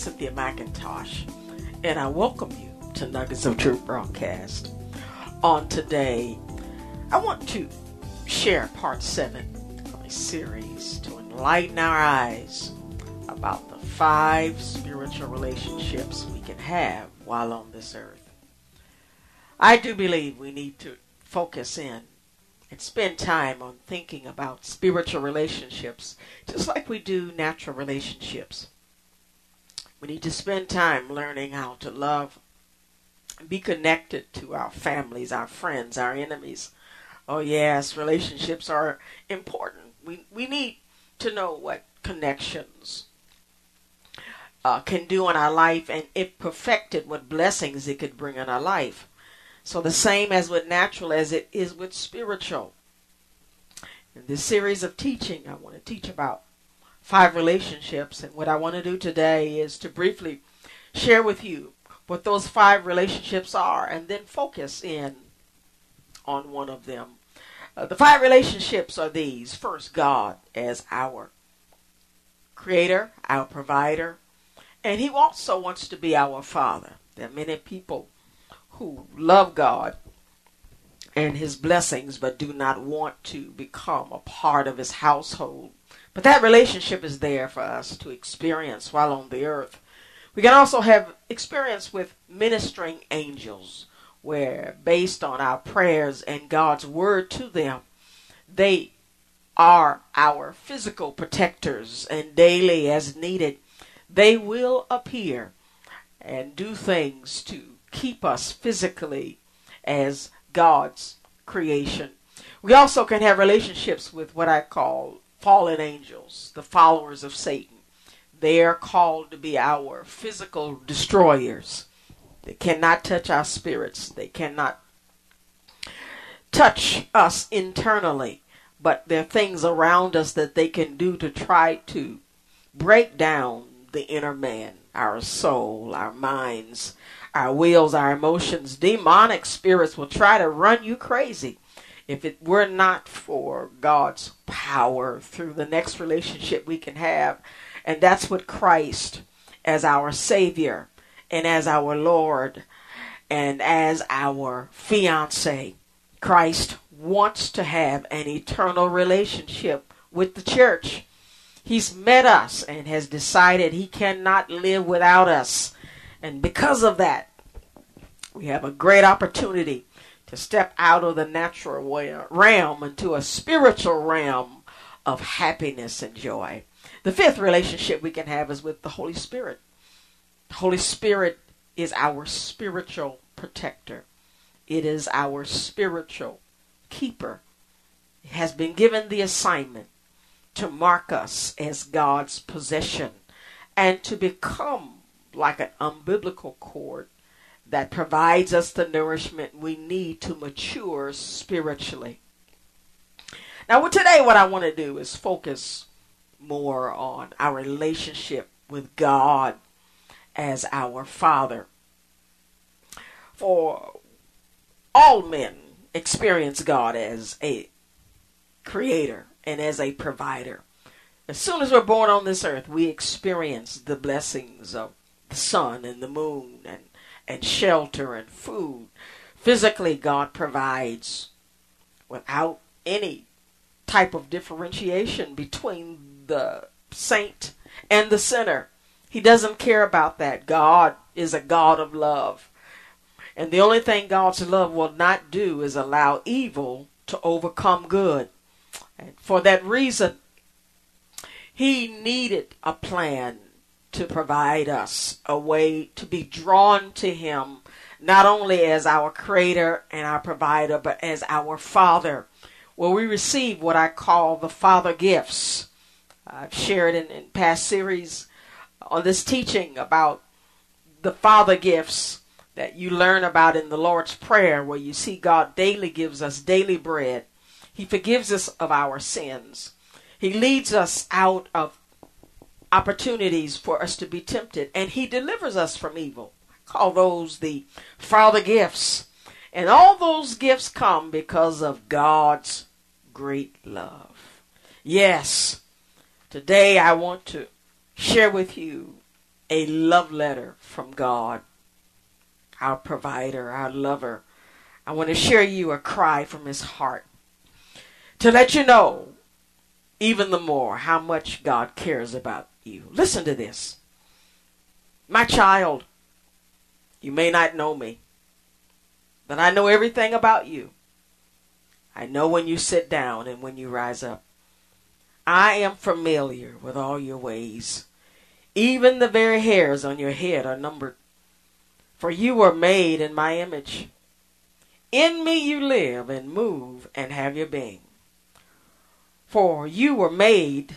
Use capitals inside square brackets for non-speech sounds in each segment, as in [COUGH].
Cynthia McIntosh, and I welcome you to Nuggets of Truth broadcast. On today, I want to share part seven of a series to enlighten our eyes about the five spiritual relationships we can have while on this earth. I do believe we need to focus in and spend time on thinking about spiritual relationships just like we do natural relationships. We need to spend time learning how to love, be connected to our families, our friends, our enemies. Oh yes, relationships are important. We we need to know what connections uh, can do in our life, and if perfected, what blessings it could bring in our life. So the same as with natural as it is with spiritual. In this series of teaching, I want to teach about five relationships. And what I want to do today is to briefly share with you what those five relationships are and then focus in on one of them. Uh, the five relationships are these first, God as our creator, our provider, and He also wants to be our Father. There are many people who love God and His blessings but do not want to become a part of His household but that relationship is there for us to experience while on the earth. We can also have experience with ministering angels, where based on our prayers and God's word to them, they are our physical protectors, and daily as needed, they will appear and do things to keep us physically as God's creation. We also can have relationships with what I call fallen angels, the followers of Satan. They are called to be our physical destroyers. They cannot touch our spirits. They cannot touch us internally. But there are things around us that they can do to try to break down the inner man, our soul, our minds, our wills, our emotions. Demonic spirits will try to run you crazy if it were not for God's power through the next relationship we can have, and that's what Christ as our Savior and as our Lord and as our fiance, Christ wants to have an eternal relationship with the church. He's met us and has decided he cannot live without us. And because of that, we have a great opportunity to step out of the natural realm into a spiritual realm of happiness and joy. The fifth relationship we can have is with the Holy Spirit. The Holy Spirit is our spiritual protector. It is our spiritual keeper. It has been given the assignment to mark us as God's possession and to become like an umbilical cord that provides us the nourishment we need to mature spiritually. Now, today, what I want to do is focus more on our relationship with God as our Father. For all men experience God as a creator and as a provider. As soon as we're born on this earth, we experience the blessings of the sun and the moon and and shelter and food. Physically, God provides without any type of differentiation between the saint and the sinner. He doesn't care about that. God is a God of love. And the only thing God's love will not do is allow evil to overcome good. And for that reason, he needed a plan to provide us a way to be drawn to Him, not only as our Creator and our provider, but as our Father, where we receive what I call the Father gifts. I've shared in, in past series on this teaching about the Father gifts that you learn about in the Lord's Prayer, where you see God daily gives us daily bread. He forgives us of our sins. He leads us out of opportunities for us to be tempted, and He delivers us from evil. I call those the Father gifts. And all those gifts come because of God's great love. Yes, today I want to share with you a love letter from God, our provider, our lover. I want to share you a cry from his heart to let you know even the more how much God cares about you. Listen to this. My child, you may not know me, but I know everything about you. I know when you sit down and when you rise up. I am familiar with all your ways. Even the very hairs on your head are numbered. For you were made in my image. In me you live and move and have your being. For you were made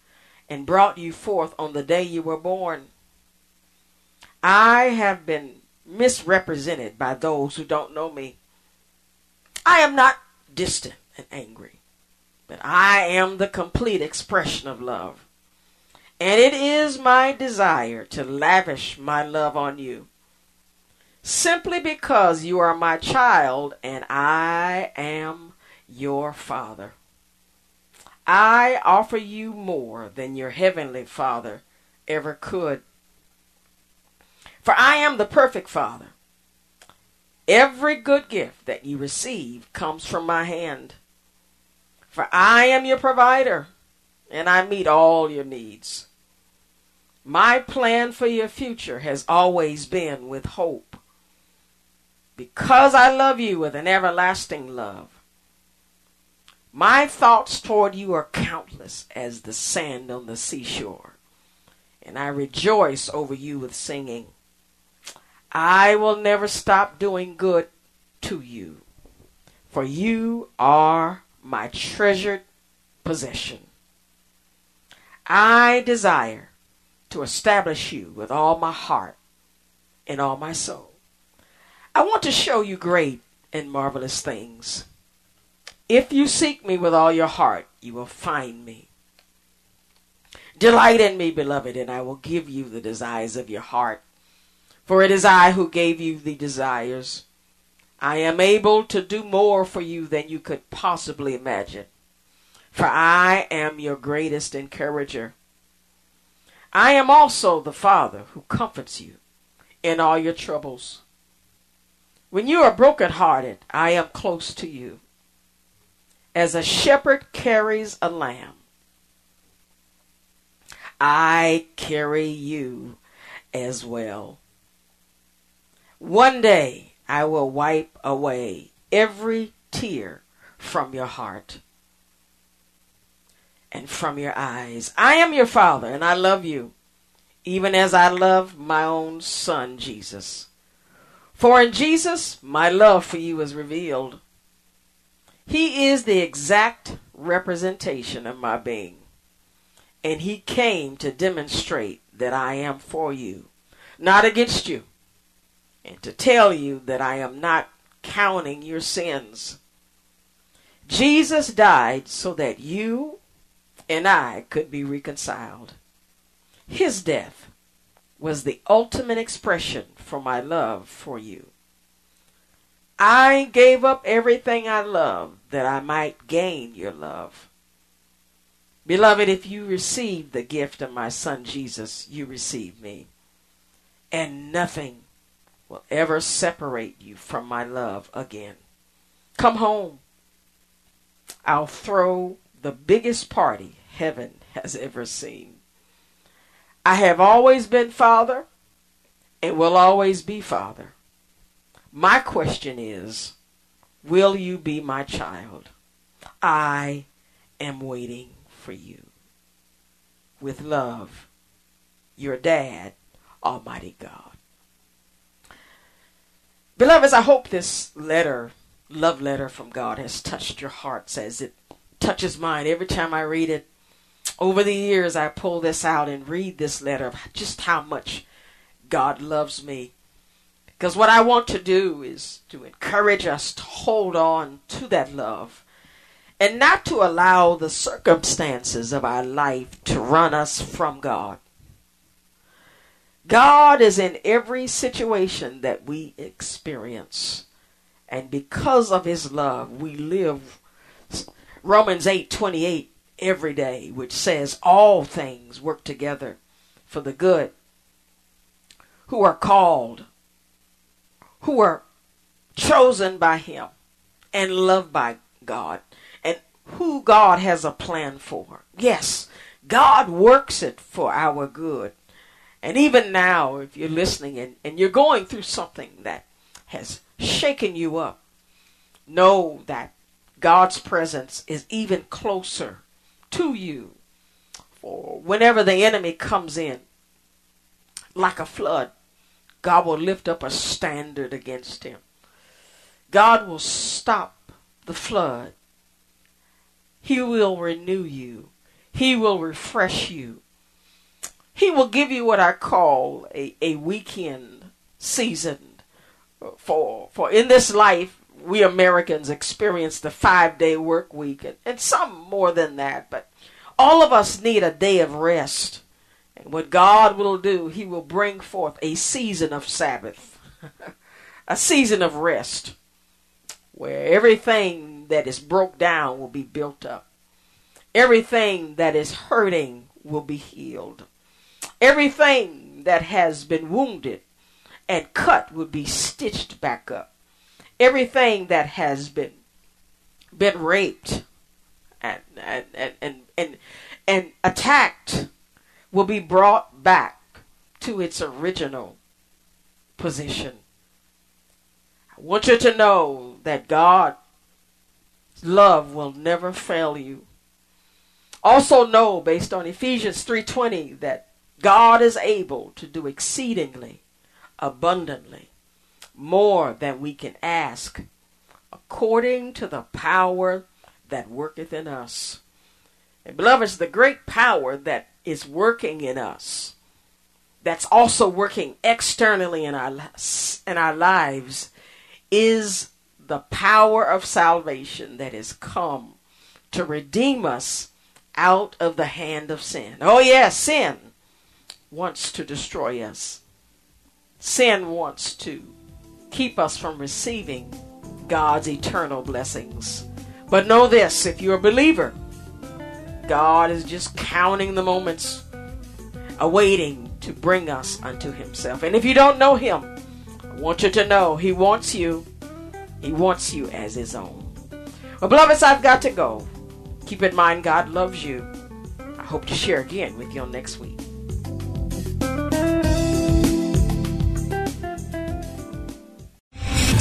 and brought you forth on the day you were born. I have been misrepresented by those who don't know me. I am not distant and angry, but I am the complete expression of love. And it is my desire to lavish my love on you. Simply because you are my child and I am your father. I offer you more than your heavenly father ever could. For I am the perfect father. Every good gift that you receive comes from my hand. For I am your provider, and I meet all your needs. My plan for your future has always been with hope. Because I love you with an everlasting love. My thoughts toward you are countless as the sand on the seashore, and I rejoice over you with singing. I will never stop doing good to you, for you are my treasured possession. I desire to establish you with all my heart and all my soul. I want to show you great and marvelous things. If you seek me with all your heart, you will find me. Delight in me, beloved, and I will give you the desires of your heart. For it is I who gave you the desires. I am able to do more for you than you could possibly imagine. For I am your greatest encourager. I am also the Father who comforts you in all your troubles. When you are brokenhearted, I am close to you. As a shepherd carries a lamb, I carry you as well. One day I will wipe away every tear from your heart and from your eyes. I am your father, and I love you, even as I love my own son, Jesus. For in Jesus, my love for you is revealed. He is the exact representation of my being, and He came to demonstrate that I am for you, not against you, and to tell you that I am not counting your sins. Jesus died so that you and I could be reconciled. His death was the ultimate expression for my love for you. I gave up everything I loved that I might gain your love. Beloved, if you receive the gift of my son Jesus, you receive me. And nothing will ever separate you from my love again. Come home. I'll throw the biggest party heaven [LAUGHS] has ever seen. I have always been Father and will always be Father. My question is Will you be my child? I am waiting for you. With love, your dad, Almighty God. Beloveds, I hope this letter, love letter from God, has touched your hearts as it touches mine every time I read it. Over the years, I pull this out and read this letter of just how much God loves me. Because what I want to do is to encourage us to hold on to that love and not to allow the circumstances of our life to run us from God. God is in every situation that we experience. And because of his love, we live Romans 8:28 every day, which says all things work together for the good who are called, who are chosen by him and loved by God and who God has a plan for. Yes, God works it for our good. And even now, if you're listening and, and you're going through something that has shaken you up, know that God's presence is even closer to you. For whenever the enemy comes in like a flood, God will lift up a standard against him. God will stop the flood. He will renew you. He will refresh you. He will give you what I call a, a weekend season. For, for in this life, we Americans experience the five day work week, and, and some more than that, but all of us need a day of rest. And what God will do, He will bring forth a season of Sabbath, [LAUGHS] a season of rest, where everything that is broke down will be built up, everything that is hurting will be healed, everything that has been wounded and cut will be stitched back up, everything that has been been raped and and and and, and, and attacked will be brought back to its original position. I want you to know that God's love will never fail you. Also know based on Ephesians 3:20 that God is able to do exceedingly abundantly more than we can ask according to the power that worketh in us. And beloveds, the great power that is working in us, that's also working externally in our in our lives, is the power of salvation that has come to redeem us out of the hand of sin. Oh yes, sin wants to destroy us. Sin wants to keep us from receiving God's eternal blessings. But know this if you're a believer, God is just counting the moments, awaiting to bring us unto Himself. And if you don't know Him, I want you to know He wants you. He wants you as His own. Well, beloveds, I've got to go. Keep in mind, God loves you. I hope to share again with you next week.